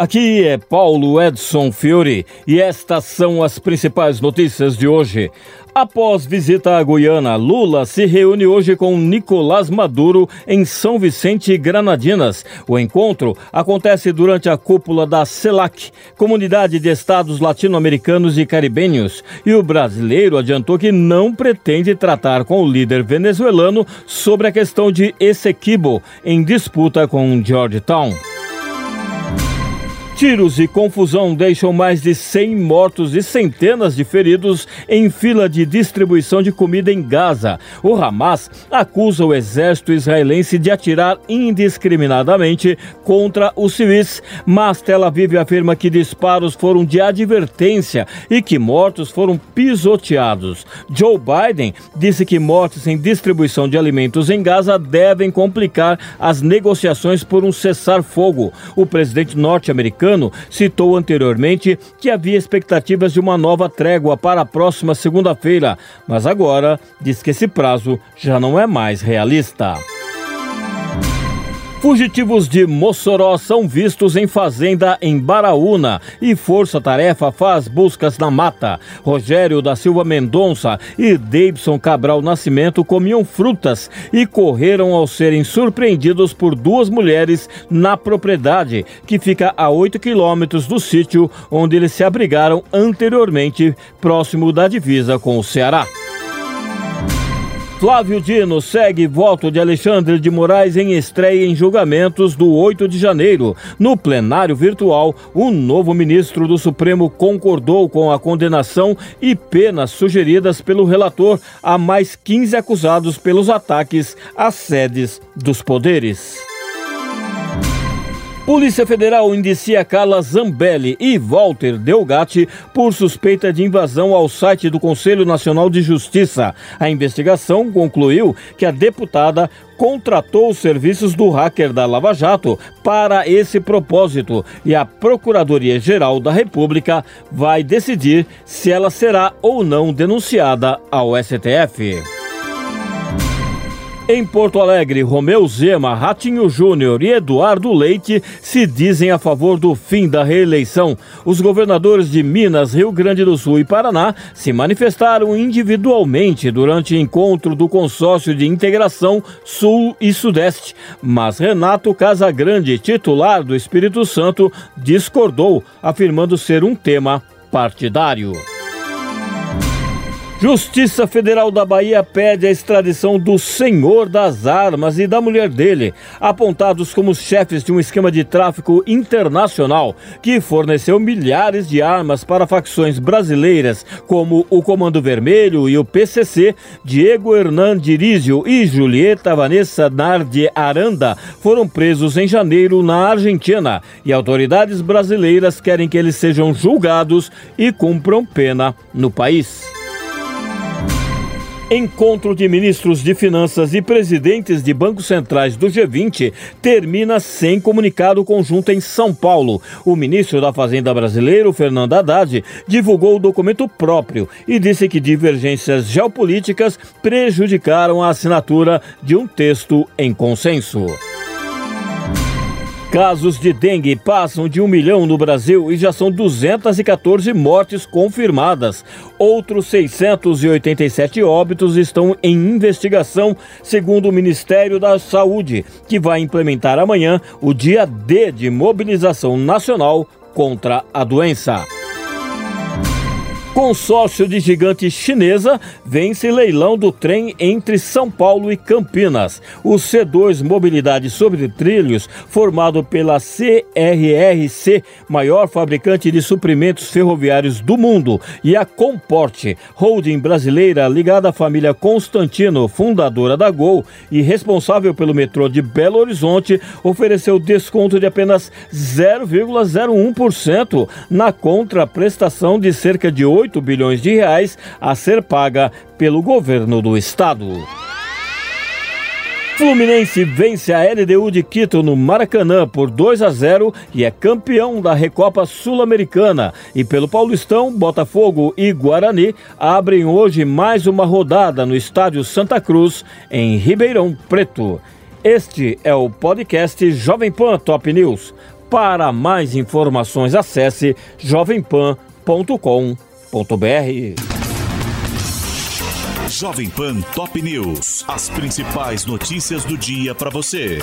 Aqui é Paulo Edson Fiore e estas são as principais notícias de hoje. Após visita à Guiana, Lula se reúne hoje com Nicolás Maduro em São Vicente Granadinas. O encontro acontece durante a cúpula da CELAC, Comunidade de Estados Latino-Americanos e Caribenhos, e o brasileiro adiantou que não pretende tratar com o líder venezuelano sobre a questão de Essequibo em disputa com Georgetown. Tiros e confusão deixam mais de 100 mortos e centenas de feridos em fila de distribuição de comida em Gaza. O Hamas acusa o exército israelense de atirar indiscriminadamente contra os civis, mas Tel Aviv afirma que disparos foram de advertência e que mortos foram pisoteados. Joe Biden disse que mortes em distribuição de alimentos em Gaza devem complicar as negociações por um cessar-fogo. O presidente norte-americano citou anteriormente que havia expectativas de uma nova trégua para a próxima segunda-feira, mas agora diz que esse prazo já não é mais realista. Fugitivos de Mossoró são vistos em fazenda em Baraúna e Força Tarefa faz buscas na mata. Rogério da Silva Mendonça e Davidson Cabral Nascimento comiam frutas e correram ao serem surpreendidos por duas mulheres na propriedade, que fica a 8 quilômetros do sítio onde eles se abrigaram anteriormente, próximo da divisa com o Ceará. Flávio Dino segue voto de Alexandre de Moraes em estreia em julgamentos do 8 de janeiro. No plenário virtual, o novo ministro do Supremo concordou com a condenação e penas sugeridas pelo relator a mais 15 acusados pelos ataques às sedes dos poderes. Polícia Federal indicia Carla Zambelli e Walter Delgatti por suspeita de invasão ao site do Conselho Nacional de Justiça. A investigação concluiu que a deputada contratou os serviços do hacker da Lava Jato para esse propósito e a Procuradoria-Geral da República vai decidir se ela será ou não denunciada ao STF. Em Porto Alegre, Romeu Zema, Ratinho Júnior e Eduardo Leite se dizem a favor do fim da reeleição. Os governadores de Minas, Rio Grande do Sul e Paraná se manifestaram individualmente durante encontro do Consórcio de Integração Sul e Sudeste. Mas Renato Casagrande, titular do Espírito Santo, discordou, afirmando ser um tema partidário. Justiça Federal da Bahia pede a extradição do senhor das armas e da mulher dele, apontados como chefes de um esquema de tráfico internacional que forneceu milhares de armas para facções brasileiras como o Comando Vermelho e o PCC. Diego Hernan Dirizio e Julieta Vanessa Nardi Aranda foram presos em janeiro na Argentina e autoridades brasileiras querem que eles sejam julgados e cumpram pena no país. Encontro de ministros de Finanças e presidentes de bancos centrais do G20 termina sem comunicado conjunto em São Paulo. O ministro da Fazenda brasileiro, Fernando Haddad, divulgou o documento próprio e disse que divergências geopolíticas prejudicaram a assinatura de um texto em consenso. Casos de dengue passam de um milhão no Brasil e já são 214 mortes confirmadas. Outros 687 óbitos estão em investigação, segundo o Ministério da Saúde, que vai implementar amanhã o dia D de mobilização nacional contra a doença. Consórcio de gigante chinesa vence leilão do trem entre São Paulo e Campinas. O C2 Mobilidade sobre Trilhos, formado pela CRRC, maior fabricante de suprimentos ferroviários do mundo, e a Comporte, holding brasileira ligada à família Constantino, fundadora da Gol e responsável pelo metrô de Belo Horizonte, ofereceu desconto de apenas 0,01% na contraprestação de cerca de 8 8 bilhões de reais a ser paga pelo governo do estado. Fluminense vence a LDU de Quito no Maracanã por 2 a 0 e é campeão da Recopa Sul-Americana. E pelo Paulistão, Botafogo e Guarani abrem hoje mais uma rodada no Estádio Santa Cruz, em Ribeirão Preto. Este é o podcast Jovem Pan Top News. Para mais informações, acesse jovempan.com.br. Jovem Pan Top News. As principais notícias do dia para você.